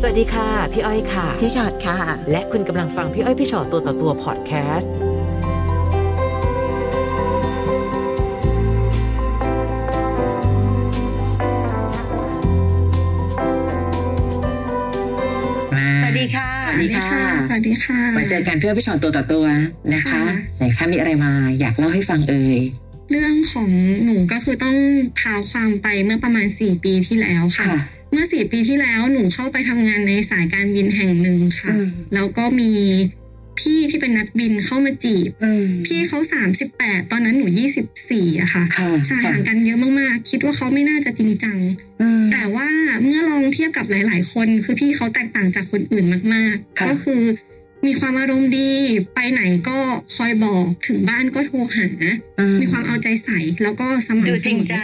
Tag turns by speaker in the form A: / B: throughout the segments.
A: สวัสดีค่ะ พี่อ้อยค่ะ
B: พี่ชอดค่ะ
A: และคุณกำลังฟังพี่อ้อยพี่ชอตตัวต่อตัวพอดแคสต์
C: สวัสดีค่ะ
B: สวัสดีค่ะ
D: สวัสดีค่ะ
C: มาเจอกันเพื่อพี่ชอนตัวต่อตัวนะคะ
D: ค่ะ
C: ไหนคะมีอะไรมาอยากเล่าให้ฟังเอ่ย
D: เรื่องของหนูก็คือต้องเท้าความไปเมื่อประมาณ 4 ปีที่แล้วค่ะ
C: ค่ะ
D: เมื่อ4ปีที่แล้วหนูเข้าไปทำงานในสายการบินแห่งหนึ่งค่ะ
C: อืม
D: แล้วก็มีพี่ที่เป็นนักบินเข้ามาจีบ
C: อืม
D: พี่เขา38ตอนนั้นหนู24อะค่ะ
C: ค่ะ
D: ใช่ห่างกันเยอะมากๆ คิดว่าเขาไม่น่าจะจริงจัง
C: อืม
D: แต่ว่าเมื่อลองเทียบกับหลาย ๆ คน คือพี่เขาแตกต่างจากคนอื่นมาก
C: ค่ะ
D: ๆ ก็คือ มีความอารมณ์ดี ไปไหนก็คอยบอกถึงบ้านก็โทรหา
C: อื
D: มีความเอาใจใส่แล้วก็สม่ำเสมอ
B: ดูจริงใจ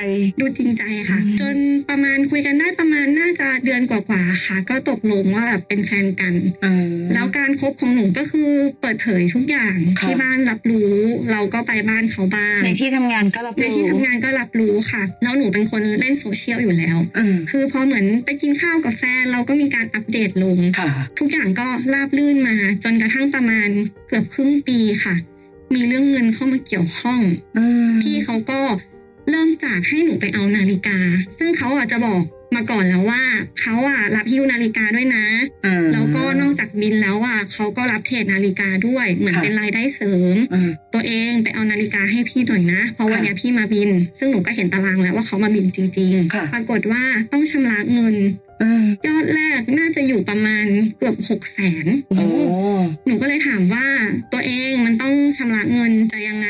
D: ดูจริงใจค่ะ
B: อืม
D: จนประมาณคุยกันได้ประมาณน่าจะเดือนกว่าๆค่ะ ก็ตกลงว่าแบบเป็นแฟนกัน
C: อืม
D: แล้วการคบของหนูก็คือเปิดเผยทุกอย่าง
C: ค่ะ
D: ที่บ้านรับรู้ เราก็ไปบ้านเขาบ้าง
B: ในที่ทำงานก็รับ
D: ใน
B: รู้
D: ที่ทำงานก็รับรู้ค่ะ แล้วหนูเป็นคนเล่นโซเชียลอยู่แล้ว
C: อืม
D: คือพอเหมือนไปกินข้าวกับแฟนเราก็มีการอัปเดตลง
C: ค่ะ
D: ทุกอย่างก็ราบลื่นมาจนกระทั่งประมาณเกือบครึ่งปีค่ะ มีเรื่องเงินเข้ามาเกี่ยวข้อง
C: อืม
D: พี่เขาก็เริ่มจากให้หนูไปเอานาฬิกา ซึ่งเขาอาจจะบอกมาก่อนแล้วว่าเขาอะรับฮิ้วนาฬิกาด้วยนะ
C: อืม
D: แล้วก็นอกจากบินแล้วอะเขาก็รับเทรดนาฬิกาด้วย เหมือน
C: ค่ะ
D: เป็นรายได้เสริม
C: อืม
D: ตัวเองไปเอานาฬิกาให้พี่หน่อยนะ เพราะวัน
C: ค่ะ
D: เนี้ยพี่มาบิน ซึ่งหนูก็เห็นตารางแล้วว่าเขามาบินจริง
C: ค่ะ
D: ๆปรากฏว่าต้องชำระเงิน
C: อืม
D: ยอดแรกน่าจะอยู่ประมาณเกือบหกแสน
C: โอ้
D: หนูก็เลยถามว่าตัวเองมันต้องชำระเงินจะยังไง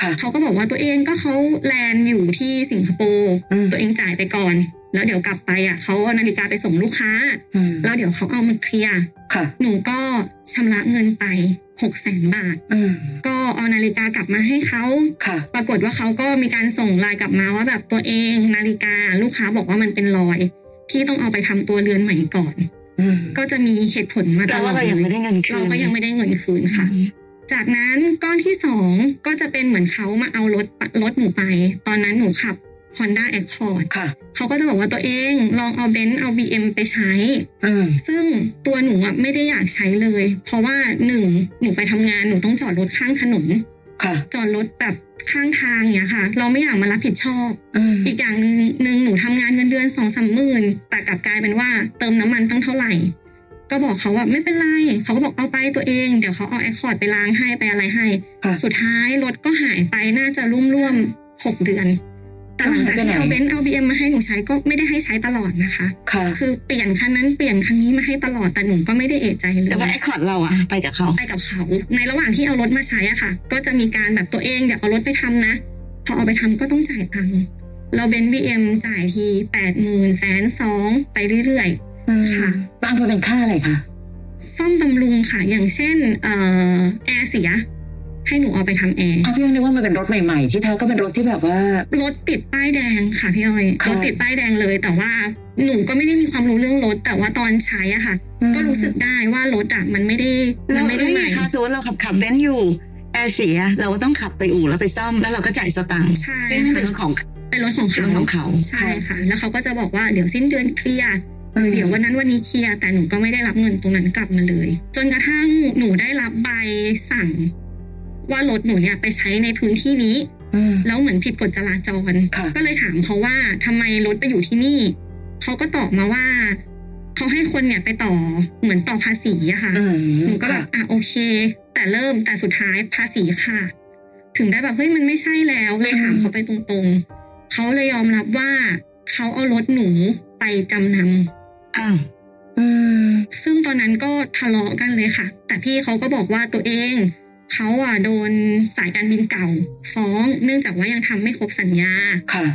C: ค่ะ
D: เขาก็บอกว่าตัวเองก็เขาแลนด์อยู่ที่สิงคโปร์
C: อืม
D: ตัวเองจ่ายไปก่อน แล้วเดี๋ยวกลับไปอะเขาเอานาฬิกาไปส่งลูกค้า
C: อืม
D: แล้วเดี๋ยวเขาเอามาเคลียร์
C: ค่ะ
D: หนูก็ชำระเงินไปหกแสนบาท
C: อืม
D: ก็เอานาฬิกากลับมาให้เขา
C: ค่ะ
D: ปรากฏว่าเขาก็มีการส่งไลน์กลับมาว่าแบบตัวเองนาฬิกาลูกค้าบอกว่ามันเป็นรอย ที่ต้องเอาไปทำตัวเรือนใหม่ก่อน
C: อืม
D: ก็จะมีเหตุผลมาต
B: แปล
D: ลอ
B: ว่า
D: ด
B: เรายังไม่ได้เงินคืน
D: เราก็ยังไม่ได้เงินคืนค่ะ จากนั้นก้อนที่สองก็จะเป็นเหมือนเขามาเอารถรถหนูไป ตอนนั้นหนูขับ Honda Accord
C: ค่ะ
D: เขาก็จะบอกว่าตัวเองลองเอาเบนซ์เอา BM ไปใช้
C: อืม
D: ซึ่งตัวหนูอะไม่ได้อยากใช้เลย เพราะว่าหนึ่งหนูไปทำงานหนูต้องจอดรถข้างถนน
C: ค่ะ
D: จอดรถแบบข้างทางเนี้ยค่ะ เราไม่อยากมารับผิดชอบ
C: อืม
D: อีกอย่างหนึ่งหนึ่งหนูทำงานเงินเดือนสองสามหมื่นแต่กลับกลายเป็นว่าเติมน้ำมันตั้งเท่าไหร่ ก็บอกเขาว่าไม่เป็นไร เขาก็บอกเอาไปตัวเอง เดี๋ยวเขาเอา Accord ไปล้างให้ไปอะไรให้
C: ค่ะ
D: สุดท้ายรถก็หายไปน่าจะร่วมร่วมๆหกเดือน แต่หลังจากที่เอาเบนซ์เอาบีเอ็มมาให้หนูใช้ก็ไม่ได้ให้ใช้ตลอดนะคะ
C: ค่ะ
D: คือเปลี่ยนคันนั้นเปลี่ยนคันนี้มาให้ตลอดแต่หนูก็ไม่ได้เอะใจเลย
B: แต่ว่า Accord เราอะไปกับเขา
D: ไปกับเขา ในระหว่างที่เอารถมาใช้อะค่ะ ก็จะมีการแบบตัวเองเดี๋ยวเอารถไปทำนะ พอเอาไปทำก็ต้องจ่ายตังค์เราเบนบีเอ็มจ่ายทีแปดหมื่นแสนสองไปเรื่อยค่ะ
C: บางตัวเป็นค่าอะไรคะ
D: ๆซ่อมบำรุงค่ะอย่างเช่นเอ่อแอร์เสีย ให้หนูเอาไปทำแอร์
C: อ้าวพี่ยังนึกว่ามันเป็นรถใหม่ๆ ที่แท้ก็เป็นรถที่แบบว่า
D: รถติดป้ายแดงค่ะพี่อ้อย
C: ค่ะ
D: รถติดป้ายแดงเลยแต่ว่าหนูก็ไม่ได้มีความรู้เรื่องรถ แต่ว่าตอนใช้อะค่ะ ก็รู้สึกได้ว่ารถอะมันไม่ได้มั
B: เรา
D: นไม่ได้
B: ไม่
D: ให
B: ได้
D: ม่
B: ค่ะสมมติเราขับขับเบนซ์อยู่แอร์เสียเราก็ต้องขับไปอู่แล้วไปซ่อมแล้วเราก็จ่ายสตางค์
D: ใช่
B: ซึ่งนั่นเป็น
D: ค่ะ
B: รถของ
D: เป็นรถของ
B: เป็น
D: เขา
B: รถของเขา
D: ใช่ค่ะ แล้วเขาก็จะบอกว่าเดี๋ยวสิ้นเดือนเคลียร์หรือเดี๋ยววันนั้นวันนี้เคลียร์แต่หนูก็ไม่ได้รับเงินตรงนั้นกลับมาเลย จนกระทั่งหนูได้รับใบสั่ง ว่ารถหนูเนี่ยไปใช้ในพื้นที่นี้
C: อืม
D: แล้วเหมือนผิดกฎจราจร
C: ค่ะ
D: ก็เลยถามเขาว่าทำไมรถไปอยู่ที่นี่เขาก็ตอบมาว่าเขาให้คนเนี่ยไปต่อเหมือนต่อภาษีอะค่ะ
C: อืม
D: หนูก็แบบอะโอเค แต่เริ่มแต่สุดท้ายภาษีขาดถึงได้แบบเฮ้ยมันไม่ใช่แล้วเลยถามเขาไปตรงๆเขาเลยยอมรับว่าเขาเอารถหนูไปจำน
B: อ้าว
C: อืมำ
D: ซึ่งตอนนั้นก็ทะเลาะกันเลยค่ะ แต่พี่เขาก็บอกว่าตัวเอง เขาอะโดนสายการบินเก่า ฟ้องเนื่องจากว่ายังทำไม่ครบสัญญา
C: ค่ะ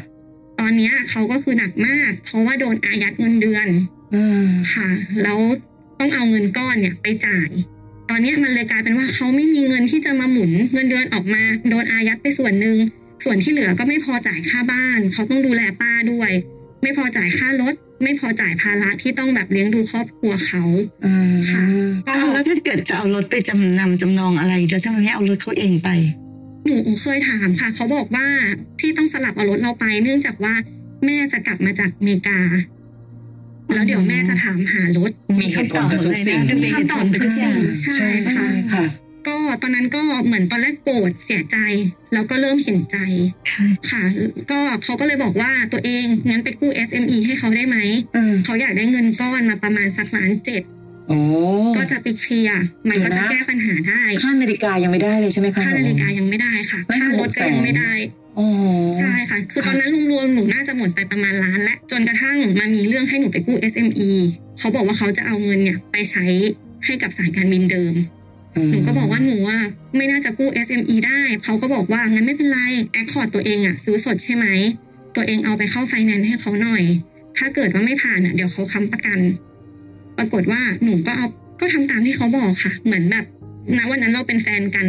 D: ตอนเนี้ยเขาก็คือหนักมาก เพราะว่าโดนอายัดเงินเดือน
C: อืม
D: ค่ะ แล้วต้องเอาเงินก้อนเนี่ยไปจ่าย ตอนเนี้ยมันเลยกลายเป็นว่าเขาไม่มีเงินที่จะมาหมุนเงินเดือนออกมา โดนอายัดไปส่วนหนึ่งส่วนที่เหลือก็ไม่พอจ่ายค่าบ้าน เขาต้องดูแลป้าด้วย ไม่พอจ่ายค่ารถ ไม่พอจ่ายภาระที่ต้องแบบเลี้ยงดูครอบครัวเขา
C: อืม
D: ค่ะก็
B: อ้าวแล้วถ้าเกิดจะเอารถไปจำนำจำนองอะไรแล้วทำไมไม่เอารถเขาเองไป
D: หนูเคยถามค่ะ เขาบอกว่าที่ต้องสลับเอารถเราไป เนื่องจากว่าแม่จะกลับมาจากอเมริกา แล้วแล้วเดี๋ยวแม่จะถามหารถ
C: มีเหตุผลกับทุกสิ่ง
D: มีคำตอบทุกสิ่งใช่ค่ะ
C: ค่ะ
D: ก็ตอนนั้นก็เหมือนตอนแรกโกรธเสียใจ แล้วก็เริ่มเห็นใจค่ะ ก็เขาก็เลยบอกว่าตัวเองงั้นไปกู้ SME ให้เขาได้ไหม
C: อืม
D: เขาอยากได้เงินก้อนมาประมาณสักล้านเจ็ด
C: โอ้
D: ก็จะไปเคลียร์มันก็จะแก้ปัญหาได้
C: ค่านาฬิกายังไม่ได้เลยใช่ไหมคะ
D: ค่านาฬิกายังไม่ได้ค่ะ
C: ไม่
D: ค่ารถก็ยังไม่ได้
C: โอ้
D: ใช่ค่ะ คือตอนนั้นรวมๆหนูน่าจะหมดไปประมาณล้านและจนกระทั่งมามีเรื่องให้หนูไปกู้ SME เขาบอกว่าเขาจะเอาเงินเนี่ยไปใช้ให้กับสายการบินเดิม หนูก็บอกว่าหนูอะไม่น่าจะกู้ SME ได้ เขาก็บอกว่างั้นไม่เป็นไรแอคคอร์ดตัวเองอะซื้อสดใช่ไหม ตัวเองเอาไปเข้าไฟแนนซ์ให้เขาหน่อย ถ้าเกิดว่าไม่ผ่านอะเดี๋ยวเขาค้ำประกัน ปรากฏว่าหนูก็เอาก็ทำตามที่เขาบอกค่ะ เหมือนแบบณวันนั้นเราเป็นแฟนกัน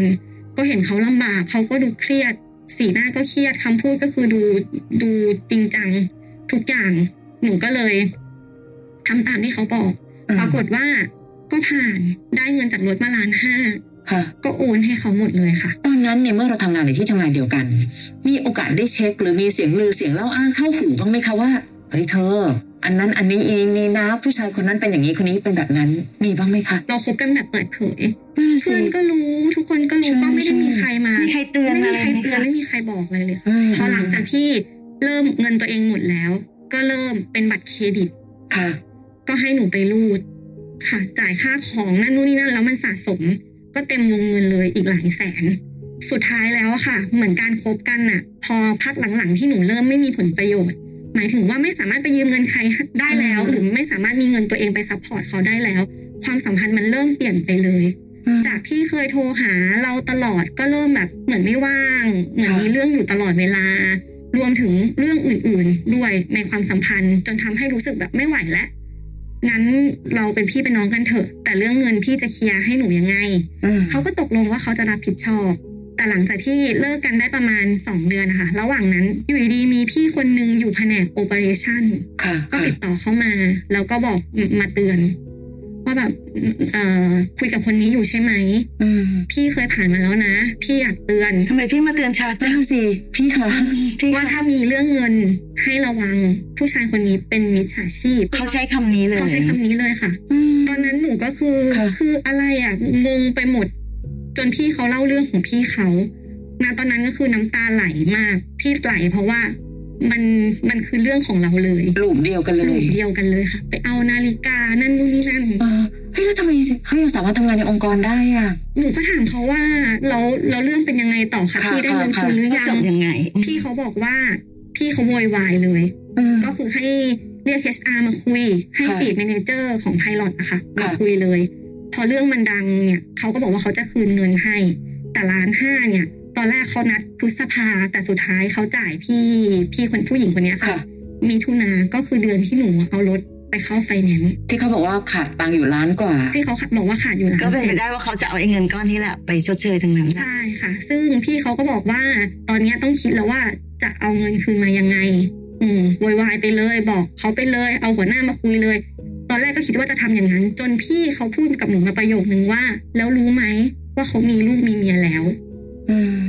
D: ก็เห็นเขาลำบาก เขาก็ดูเครียด สีหน้าก็เครียดคำพูดก็คือดูดูจริงจัง ทุกอย่าง หนูก็เลยทำตามที่เขาบอก ปรากฏว่า ก็ผ่านได้เงินจากรถมาล้านห้า
C: ค่ะ
D: ก็โอนให้เขาหมดเลยค่ะ
C: ตอนนั้นเนี่ยเมื่อเราทำงานในที่ทำงานเดียวกัน มีโอกาสได้เช็ค หรือมีเสียงลือเสียงเล่าอ้างเข้าหูบ้างไหมคะว่าเฮ้ยเธอ อันนั้นอันนี้อีนี่นะ ผู้ชายคนนั้นเป็นอย่างนี้คนนี้เป็นแบบนั้นมีบ้างไหมคะ
D: เราคบกันแบบเปิดเผย
C: นั่นน่ะสิ
D: เพื่อนก็รู้ทุกคนก็รู้
C: ใช่
D: ก็ไม่ได้มีใครมา
B: มีใครเตือน
D: ไม่มี
B: อะไร
D: ใคร
B: ไหม
D: เตือน
B: คะ
D: ไม่มีใครบอกอะไรเลย
C: อืม
D: พอหลังจากที่เริ่มเงินตัวเองหมดแล้ว ก็เริ่มเป็นบัตรเครดิต
C: ค่ะ
D: ก็ให้หนูไปรูด ค่ะ จ่ายค่าของนั่นนู่นนี่นั่นแล้วมันสะสม ก็เต็มวงเงินเลยอีกหลายแสน สุดท้ายแล้วอะค่ะ เหมือนการคบกันน่ะ พอพักหลังๆที่หนูเริ่มไม่มีผลประโยชน์ หมายถึงว่าไม่สามารถไปยืมเงินใครได้แล้ว
C: อืม
D: หรือไม่สามารถมีเงินตัวเองไป support เขาได้แล้ว ความสัมพันธ์มันเริ่มเปลี่ยนไปเลย จากที่เคยโทรหาเราตลอดก็เริ่มแบบเหมือนไม่ว่าง เหมือน
C: ค่ะ
D: มีเรื่องอยู่ตลอดเวลารวมถึงเรื่องอื่นๆ ด้วยในความสัมพันธ์จนทำให้รู้สึกแบบไม่ไหวแล้ว งั้นเราเป็นพี่เป็นน้องกันเถอะ แต่เรื่องเงินพี่จะเคลียร์ให้หนูยังไง
C: อืม
D: เขาก็ตกลงว่าเขาจะรับผิดชอบ แต่หลังจากที่เลิกกันได้ประมาณ 2 เดือนนะคะ ระหว่างนั้นอยู่ดีๆมีพี่คนนึงอยู่แผนกโอเปอเรชั่น
C: ค่ะ
D: ก็ติดต่อเข้ามา แล้วก็บอกมาเตือน ว่าแบบเอ่อคุยกับคนนี้อยู่ใช่ไหม
C: อืม
D: พี่เคยผ่านมาแล้วนะ พี่อยากเตือน
B: ทำไมพี่มาเตือนชา
C: นั่
B: จั
C: น
B: ง
C: นะสิพี่คะ
B: พี่
D: ว่าถ้ามีเรื่องเงินให้ระวัง ผู้ชายคนนี้เป็นมิจฉาชีพ
B: เขาใช้คำนี้เลย
D: เขาใช้คำนี้เลยค่ะ
C: อืม
D: ตอนนั้นหนูก็คือ
C: ค่ะ
D: คืออะไรอะงงไปหมด จนพี่เขาเล่าเรื่องของพี่เขาณตอนนั้นก็คือน้ำตาไหลมากที่ไหลเพราะว่า มันมันคือเรื่องของเราเลย
C: ลูกเดียวกันเล
D: หลุ
C: ย
D: มเดียวกันเลยค่ะ ไปเอานาฬิกานั่นนู่นนี่นั่น
C: เออเฮ้ยแล้วทำไมเขายังสามารถทำงานในองค์กรได้อะ
D: หนูก็ถามเขาว่าเราเราเรื่องเป็นยังไงต่อคะ
C: ค่ะ
D: พี่ได้เงิน
C: ค่ะ
D: คืนหรือยัง
B: จบยังไง
D: พี่เขาบอกว่าพี่เขาโวยวายเลย
C: อืม
D: ก็คือให้เรียก HR มาคุย ให้
C: ค่ะ
D: fleet manager ของ pilot อะค่ะมา
C: ค่ะ
D: คุยเลย พอเรื่องมันดังเนี่ยเขาก็บอกว่าเขาจะคืนเงินให้ แต่ล้านห้าเนี่ยต อนแรกเขานัดพฤษภาแต่สุดท้ายเขาจ่ายพี่พี่คนผู้หญิงคนเนี้ยค่ะ
C: ค่ะ
D: มิถุนาก็คือเดือนที่หนูเอารถไปเข้าไฟแนนซ์
C: ที่เขาบอกว่าขาดตังค์อยู่ล้านกว่า
D: ที่เขาบอกว่าขาดอยู่ล้าน
B: ก็เป็น
D: เจ็
B: ไป
D: ด
B: ได้ว่าเขาจะเอาไอ้เงินก้อนนี้แหละไปชดเชยทั้งนั้น
D: ใช่ค่ะ ซึ่งพี่เขาก็บอกว่าตอนเนี้ยต้องคิดแล้วว่าจะเอาเงินคืนมายังไง อืมโวยวายไปเลยบอกเขาไปเลย เอาหัวหน้ามาคุยเลย ตอนแรกก็คิดว่าจะทำอย่างนั้น จนพี่เขาพูดกับหนูมาประโยคนึงว่า แล้วรู้ไหมว่าเขามีลูกมีเมียแล้ว
C: อืม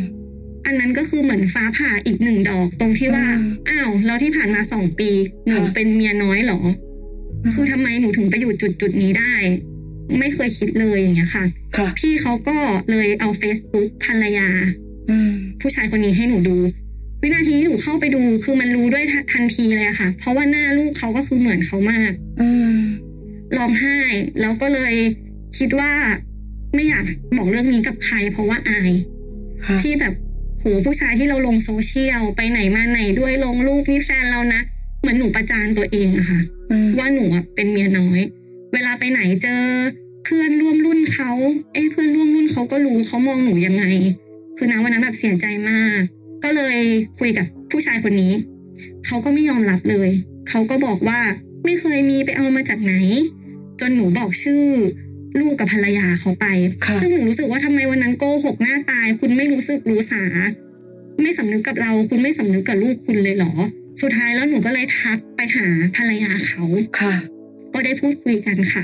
D: อันนั้นก็คือเหมือนฟ้าผ่าอีกหนึ่งดอกตรงที่ว่า
C: อืม
D: อ้าวแล้วที่ผ่านมาสองปีหนู
C: ค่ะ
D: เป็นเมียน้อยเหรอ
C: อืม
D: คือทำไมหนูถึงไปอยู่จุดจุดๆนี้ได้ ไม่เคยคิดเลยอย่างเงี้ยค่ะ
C: ค่ะ
D: พี่เขาก็เลยเอา Facebook ภรรยา
C: อืม
D: ผู้ชายคนนี้ให้หนูดู วินาทีที่หนูเข้าไปดูคือมันรู้ด้วยทัทันทีเลยอะค่ะ เพราะว่าหน้าลูกเขาก็คือเหมือนเขามาก
C: อืม
D: ร้องไห้ แล้วก็เลยคิดว่าไม่อยากบอกเรื่องนี้กับใคร เพราะว่าอาย
C: ค่ะ
D: ที่แบบโหผู้ชายที่เราลงโซเชียลไปไหนมาไหนด้วยลงรูปนี่แฟนเรานะเหมือนหนูประจานตัวเองอะค่ะ
C: อืม
D: ว่าหนูอะเป็นเมียน้อย เวลาไปไหนเจอเพื่อนร่วมรุ่นเขาเอ้เพื่อนร่วมรุ่นเขาก็รู้เขามองหนูยังไง คือนะวันนั้นแบบเสียใจมาก ก็เลยคุยกับผู้ชายคนนี้เขาก็ไม่ยอมรับเลยเขาก็บอกว่าไม่เคยมีไปเอามาจากไหน จนหนูบอกชื่อ ลูกกับภรรยาเขาไป
C: ค่ะ
D: ซึ่งหนูรู้สึกว่าทำไมวันนั้นโกหกหน้าตาย คุณไม่รู้สึกรู้สา ไม่สำนึกกับเรา คุณไม่สำนึกกับลูกคุณเลยเหรอ สุดท้ายแล้วหนูก็เลยทักไปหาภรรยาเขา
C: ค่ะ
D: ก็ได้พูดคุยกันค่ะ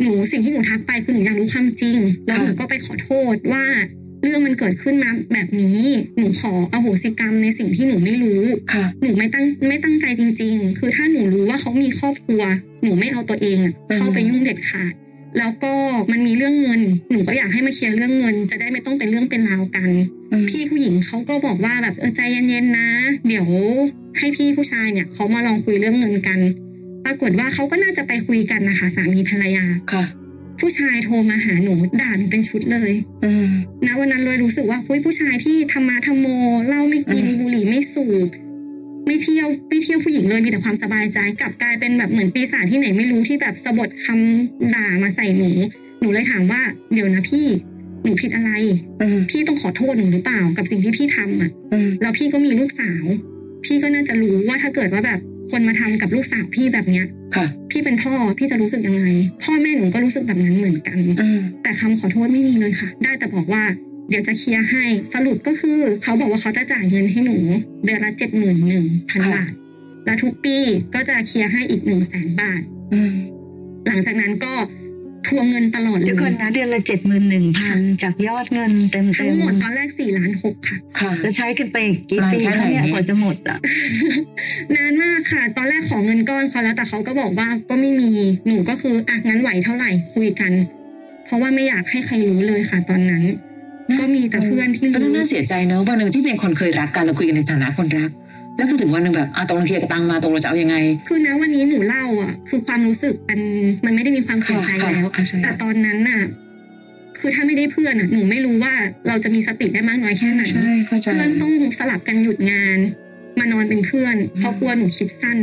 D: หนูสิ่งที่หนูทักไปคือหนูอยากรู้ความจริง แล้วหนูก็ไปขอโทษว่าเรื่องมันเกิดขึ้นมาแบบนี้ หนูขออโหสิกรรมในสิ่งที่หนูไม่รู้
C: ค่ะ
D: หนูไม่ตั้งไม่ตั้งใจจริง ๆ คือถ้าหนูรู้ว่าเขามีครอบครัว หนูไม่เอาตัวเองอะ
C: อืม
D: เข้าไปยุ่งเด็ดขาด แล้วก็มันมีเรื่องเงิน หนูก็อยากให้มาเคลียร์เรื่องเงิน จะได้ไม่ต้องเป็นเรื่องเป็นราวกัน
C: อืม
D: พี่ผู้หญิงเขาก็บอกว่าแบบเออใจเย็นๆนะ เดี๋ยวให้พี่ผู้ชายเนี่ยเขามาลองคุยเรื่องเงินกัน ปรากฏว่าเขาก็น่าจะไปคุยกันนะคะสามีภรรยา
C: ค่ะ
D: ผู้ชายโทรมาหาหนูด่าหนูเป็นชุดเลย
C: อืม
D: ณวันนั้นเลยรู้สึกว่าผู้ผู้ชายที่ทำมาทำโมเหล้าไม่กิน
C: อืม
D: บุหรี่ไม่สูบ ไม่เที่ยวไม่เที่ยวผู้หญิงเลยมีแต่ความสบายใจกลับกลายเป็นแบบเหมือนปีศาจที่ไหนไม่รู้ที่แบบสะบดคำด่ามาใส่หนูหนูเลยถามว่าเดี๋ยวนะพี่หนูผิดอะไร
C: อืม
D: พี่ต้องขอโทษหนูหรือเปล่ากับสิ่งที่พี่ทำอะ
C: อืม
D: แล้วพี่ก็มีลูกสาว พี่ก็น่าจะรู้ว่าถ้าเกิดว่าแบบคนมาทำกับลูกสาวพี่แบบเนี้ย
C: ค่ะ
D: พี่เป็นพ่อพี่จะรู้สึกยังไง พ่อแม่หนูก็รู้สึกแบบนั้นเหมือนกัน
C: อืม
D: แต่คำขอโทษไม่มีเลยค่ะ ได้แต่บอกว่า เดี๋ยวจะเคลียร์ให้สรุปก็คือ เขาบอกว่าเขาจะจ่ายเงินให้หนู เดือนละเจ็ดหมื่นหนึ่งพัน
C: ค่ะ
D: บาท แล้วทุกปีก็จะเคลียร์ให้อีกหนึ่งแสนบาท
C: อืม
D: หลังจากนั้นก็ทวงเงินตลอดเล
B: เดี๋ยวยก่อนนะเดือนละเจ็ดหมื่นหนึ่งพันจากยอดเงินเต็ม
D: ทั้
B: เต็
D: ง
B: ม
D: หมดตอนแรกสี่ล้านหกค่ะ
C: ค่ะ
B: จะใช้กันไปกี่
C: นาน
B: ปี
C: แค่ไหน
B: คะเนี่ย
C: เนี่ย
B: กว่าจะหมดอะ
D: นานมากค่ะ ตอนแรกขอเงินก้อนเขาแล้วแต่เขาก็บอกว่าก็ไม่มีหนูก็คืออะงั้นไหวเท่าไหร่คุยกัน เพราะว่าไม่อยากให้ใครรู้เลยค่ะ ตอนนั้น ก็มีแต่เพื่อนที่
C: ก็
D: รู้
C: น่าเสียใจเนอะวันหนึ่งที่เป็นคนเคยรักกันเราคุยกันในฐานะคนรัก แล้วพอถึงวันหนึ่งแบบอะตกลงเคลียร์กับตังค์มาตกลงจะเอายังไง
D: คือนะวันนี้หนูเล่าอะ คือความรู้สึกมันมันไม่ได้มีความเสียใจ
C: ค่ะ
D: แล้ว
C: ค่ะใช่
D: แต่ตอนนั้นน่ะคือถ้าไม่ได้เพื่อนอะหนูไม่รู้ว่าเราจะมีสติได้มากน้อยแค่ไหน
C: ใช่เข้าใจ
D: เพื่อนต้องสลับกันหยุดงาน มานอนเป็นเพื่อนเพราะกลัวหนูคิดสั้น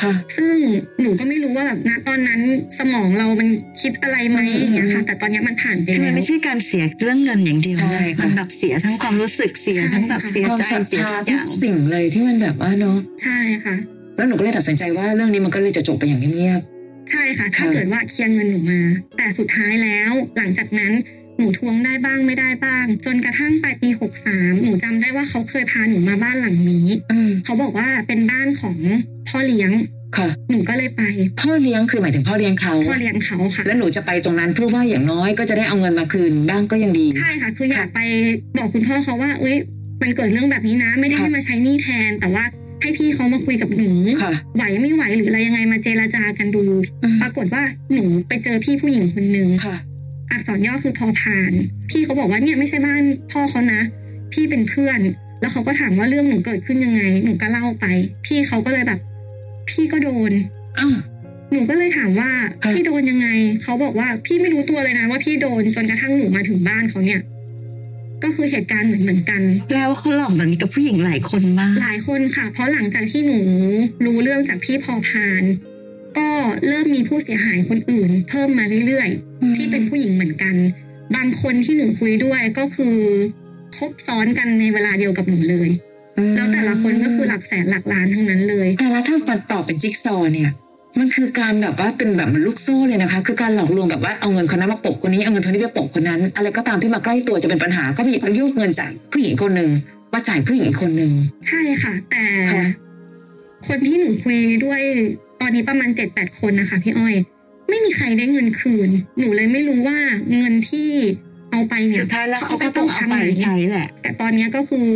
C: ค่ะ
D: ซึ่งหนูก็ไม่รู้ว่าแบบณตอนนั้นสมองเรามันคิดอะไรไหม
C: อืม
D: อย่างเงี้ยค่ะ แต่ตอนเนี้ยมันผ่านไป
B: คือ
D: แล้
B: มัน
D: ว
B: ไม่ใช่การเสียเรื่องเงินอย่างเดียว
C: ใช่
B: นะ
C: ค่ะ
B: มันแบบเสียทั้งความรู้สึกเสีย
D: ใช่
B: ทั้งแบบ
D: ค่ะ
B: เสีย
C: ความ
B: ใจ
C: ศรัท
B: เสีย
C: ธา
B: ทุกอ
C: ทุ
B: ย่ากง
C: สิ่งเลยที่มันแบบว่าเนอะ
D: ใช่ค่ะ
C: แล้วหนูก็เลยตัดสินใจว่าเรื่องนี้มันก็เลยจะจบไปอย่างเงียบ
D: ใช่ค่ะ ถ้า
C: ค่ะ
D: เกิดว่าเคลียร์เงินหนูมา แต่สุดท้ายแล้ว หลังจากนั้น หนูทวงได้บ้างไม่ได้บ้าง จนกระทั่งปลายปี63หนูจำได้ว่าเขาเคยพาหนูมาบ้านหลังนี้
C: อืม
D: เขาบอกว่าเป็นบ้านของพ่อเลี้ยง
C: ค่ะ
D: หนูก็เลยไป
C: พ่อเลี้ยงคือหมายถึงพ่อเลี้ยงเขา
D: พ่อเลี้ยงเขาค่ะ
C: แล้วหนูจะไปตรงนั้นเพื่อว่าอย่างน้อยก็จะได้เอาเงินมาคืนบ้างก็ยังดี
D: ใช่ค่ะ คืออยากไปบอกคุณพ่อเขาว่าเอ้ยมันเกิดเรื่องแบบนี้นะ ไม่ได้
C: ค่ะ
D: ให้มาใช้หนี้แทน แต่ว่าให้พี่เขามาคุยกับหนู
C: ค่ะ
D: ไหวไม่ไหวหรืออะไรยังไงมาเจรจากันดู
C: อืม
D: ปรากฏว่าหนูไปเจอพี่ผู้หญิงคนหนึ่ง
C: ค่ะ
D: อักษรย่อคือพอพาน พี่เขาบอกว่าเนี่ยไม่ใช่บ้านพ่อเขานะ พี่เป็นเพื่อน แล้วเขาก็ถามว่าเรื่องหนูเกิดขึ้นยังไง หนูก็เล่าไป พี่เขาก็เลยแบบ พี่ก็โดน
C: อ้าว
D: หนูก็เลยถามว่า
C: ค่ะ
D: พี่โดนยังไง เขาบอกว่าพี่ไม่รู้ตัวเลยนะว่าพี่โดนจนกระทั่งหนูมาถึงบ้านเขาเนี่ย ก็คือเหตุการณ์เหมือนเหมือนกัน
B: แล้วเขาหลอกแบบนี้กับผู้หญิงหลายคนมาก
D: หลายคนค่ะ เพราะหลังจากที่หนูรู้เรื่องจากพี่พอพาน ก็เริ่มมีผู้เสียหายคนอื่น เพิ่มมาเรื่อยๆ ที่เป็นผู้หญิงเหมือนกัน บางคนที่หนูคุยด้วยก็คือคบซ้อนกันในเวลาเดียวกับหนูเลย แล้วแต่ละคนก็คือหลักแสนหลักล้านทั้งนั้นเลย
C: แต่ละถ้ามันต่อเป็นจิ๊กซอว์เนี่ยมันคือการแบบว่าเป็นแบบเหมันลูกโซ่เลยนะคะ คือการหลอกลวงแบบว่าเอาเงินคนนั้นมาโปะคนนี้เอาเงินคนนี้ไปโปะคนนั้น อะไรก็ตามที่มาใกล้ตัวจะเป็นปัญหาก็มีโยกเงินจากผู้หญิงคนหนึ่งมาจ่ายผู้หญิงอีกคนหนึ่ง
D: ใช่ค่ะ แต่
C: ค่ะ
D: คนที่หนูคุยด้วย ตอนนี้ประมาณเจ็ดแปดคนนะคะพี่อ้อย ไม่มีใครได้เงินคืน หนูเลยไม่รู้ว่าเงินที่เอาไปเนี่ย
B: สุดท้ายแล้วเขาก็ต้องเอาไปใช้แหละ
D: แต่ตอนเนี้ยก็คือ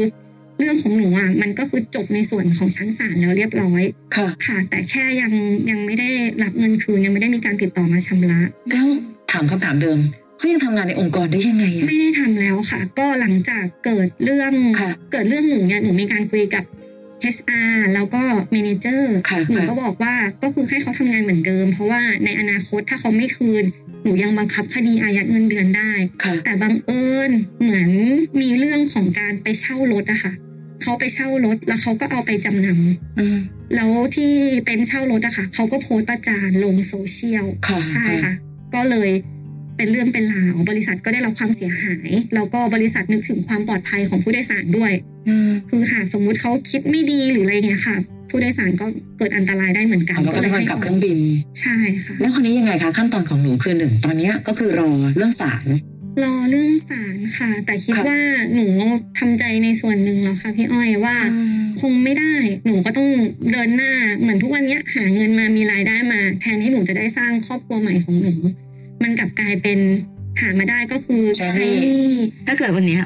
D: เรื่องของหนูอะมันก็คือจบในส่วนของชั้นศาลแล้วเรียบร้อย
C: ค่ะ
D: ค่ะแต่แค่ยังยังไม่ได้รับเงินคืนยังไม่ได้มีการติดต่อมาชำระ
C: แล้วถามคำถามเดิมเขายังทำงานในองค์กรได้ยังไงอะ
D: ไม่ได้ทำแล้วค่ะ ก็หลังจากเกิดเรื่อง
C: ค่ะ
D: เกิดเรื่องหนูเนี่ยหนูมีการคุยกับ HR แล้วก็เมเนเจอร์
C: ค่ะ
D: หนู
C: ค่ะ
D: ก็บอกว่าก็คือให้เขาทำงานเหมือนเดิม เพราะว่าในอนาคตถ้าเขาไม่คืนหนูยังบังคับคดีอายัดเงินเดือนได้
C: ค่ะ
D: แต่บังเอิญเหมือนมีเรื่องของการไปเช่ารถอะค่ะเขาไปเช่ารถแล้วเขาก็เอาไปจำน
C: อืมำ
D: แล้วที่เต็นท์เช่ารถอะค่ะเขาก็โพสต์ประจานลงโซเชียล
C: ค่ะ
D: ใช่ค่ะ ก็เลย เป็นเรื่องเป็นราวบริษัทก็ได้รับความเสียหาย แล้วก็บริษัทนึกถึงความปลอดภัยของผู้โดยสารด้วย
C: อืม
D: คือหากสมมุติเขาคิดไม่ดีหรืออะไรเงี้ยค่ะ ผู้โดยสารก็เกิดอันตรายได้เหมือนกัน
C: แล้วก็ได้
D: เล
C: เงิ
D: ย
C: นกลับเครื่องบิน
D: ใช่ค่ะ
C: แล้วคนนี้ยังไงคะขั้นตอนของหนูคือหนึ่งตอนเนี้ยก็คือรอเรื่องศาล
D: รอเรื่องศาลค่ะ แต่คิด
C: ค่ะ
D: ว่าหนูทำใจในส่วนหนึ่งแล้วค่ะพี่อ้อยว่าคงไม่ได้หนูก็ต้องเดินหน้าเหมือนทุกวันเนี้ยหาเงินมามีรายได้มา แทนที่หนูจะได้สร้างครอบครัวใหม่ของหนู มันกลับกลายเป็นหามาได้ก็คือ
C: ใช่
D: ใช้หนี้
B: ถ้าเกิดวันเนี้ย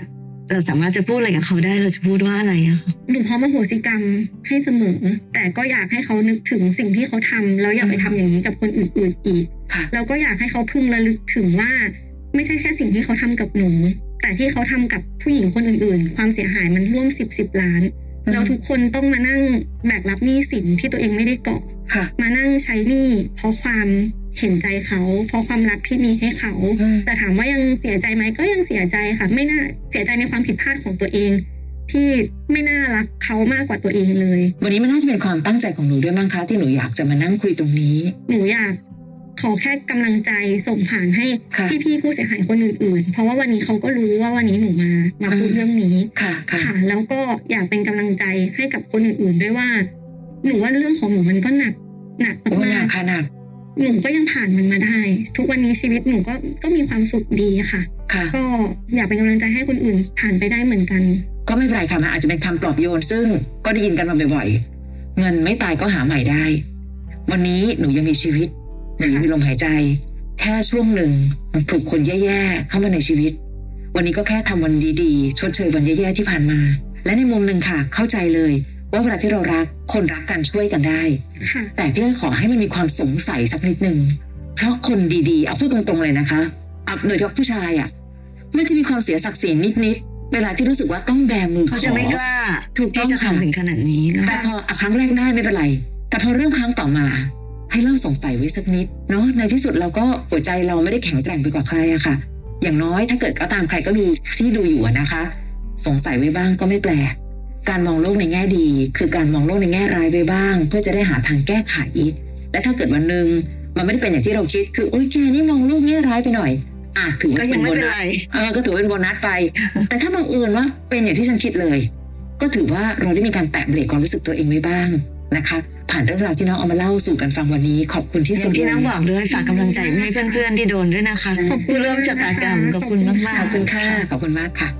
B: เราสามารถจะพูดอะไรกับเขาได้เราจะพูดว่าอะไรอะคะ
D: หนูพร้อมอโหสิกรรมให้เสมอ แต่ก็อยากให้เขานึกถึงสิ่งที่เขาทำแล้วอย่าไปทำอย่างนี้กับคนอื่นๆอีก
C: ค่ะ
D: แล้วก็อยากให้เขาพึงระลึกถึงว่า ไม่ใช่แค่สิ่งที่เขาทำกับหนู แต่ที่เขาทำกับผู้หญิงคนอื่นๆ ความเสียหายมันร่วมสิบสิบล้าน
C: อืม
D: แล้วทุกคนต้องมานั่งแบกรับหนี้สินที่ตัวเองไม่ได้ก่อ
C: ค่ะ
D: มานั่งใช้หนี้เพราะความ เห็นใจเขา เพราะความรักที่มีให้เขา
C: อืม
D: แต่ถามว่ายังเสียใจไหมก็ยังเสียใจค่ะ ไม่น่าเสียใจในความผิดพลาดของตัวเองที่ไม่น่ารักเขามากกว่าตัวเองเลย
C: วันนี้มันน่าจะเป็นความตั้งใจของหนูด้วยมั้งคะที่หนูอยากจะมานั่งคุยตรงนี้
D: หนูอยากขอแค่กำลังใจส่งผ่านให้
C: ค่ะ
D: พี่ๆผู้เสียหายคนอื่นๆ เพราะว่าวันนี้เขาก็รู้ว่าวันนี้หนูมามาพูด
C: อืม
D: เรื่องนี้
C: ค่ะค่ะ
D: ค่ะ แล้วก็อยากเป็นกำลังใจให้กับคนอื่นๆด้วยว่า หนูว่าเรื่องของหนูมันก็หนักหนัก
C: โอ้ห
D: มา
C: นั
D: ก
C: กค่ะหนัก
D: ๆ หนูก็ยังผ่านมันมาได้ ทุกวันนี้ชีวิตหนูก็ก็มีความสุขดีค่ะ
C: ค่ะ
D: ก็อยากเป็นกำลังใจให้คนอื่นผ่านไปได้เหมือนกัน
C: ก็ไม่เป็นไรค่ะมันอาจจะเป็นคำปลอบโยนซึ่งก็ได้ยินกันมาบ่อยๆ เงินไม่ตายก็หาใหม่ได้ วันนี้หนูยังมีชีวิตหนูยังมีลมหายใจ แค่ช่วงหนึ่งมันถูกคนแย่ๆเข้ามาในชีวิต วันนี้ก็แค่ทำวันดีๆชดเชยวันแย่ๆที่ผ่านมา และในมุมหนึ่งค่ะ เข้าใจเลย ว่าเวลาที่เรารักคนรักกันช่วยกันได้
D: ค่ะ
C: แต่พี่ขอให้มันมีความสงสัยสักนิดนึงเพราะคนดีๆเอาพูดตรงๆเลยนะคะเอาโดยเฉพาะผู้ชายอะมันจะมีความเสียศักดิ์ศรีนิดๆเวลาที่รู้สึกว่าต้องแบมือข
B: เขา
C: อ
B: จะไม่กล้า
C: ถูกต้อง
B: ที่จะ
C: ค่ะ
B: ทำถึงขนาดนี้นะ
C: แต่พออะครั้งแรกได้ไม่เป็นไร แต่พอเริ่มครั้งต่อมา ให้เริ่มสงสัยไว้สักนิดเนาะในที่สุดเราก็หัวใจเราไม่ได้แข็งแกร่งไปกว่าใครอะค่ะ อย่างน้อยถ้าเกิดก็ตามใครก็ดูที่ดูอยู่อะนะคะ สงสัยไว้บ้างก็ไม่แปลก การมองโลกในแง่ดี คือการมองโลกในแง่ร้ายไว้บ้าง เพื่อจะได้หาทางแก้ไข และถ้าเกิดวันหนึ่งมันไม่ได้เป็นอย่างที่เราคิด คือโอ๊ยแกนี่มองโลกแง่ร้ายไปหน่อยอะถือว่าเป็
B: นโบ
C: นั
B: ส ก็
C: ยังไม่
B: เป็นไร
C: เออก็ถือเป็นโบนัสไป แต่ถ้าบังเอิญว่าเป็นอย่างที่ฉันคิดเลย ก็ถือว่าเราได้มีการแตะเบรกความรู้สึกตัวเองไว้บ้างนะคะ ผ่านเรื่องราวที่น้องเอามาเล่าสู่กันฟังวันนี้ ขอบคุณที่
B: อ
C: สุ
B: ย่า
C: ด
B: งที่น้อง
C: เลย
B: บอกด้วยฝากกำลังใจให้เพื่อนๆที่โดนด้วยนะคะ
D: ขอบคุณ
B: ผู้ร่วมชะตากรรมขอบคุณมาก
C: ขอบ
B: ๆ
C: คุณค่ะขอบคุณมากค่ะ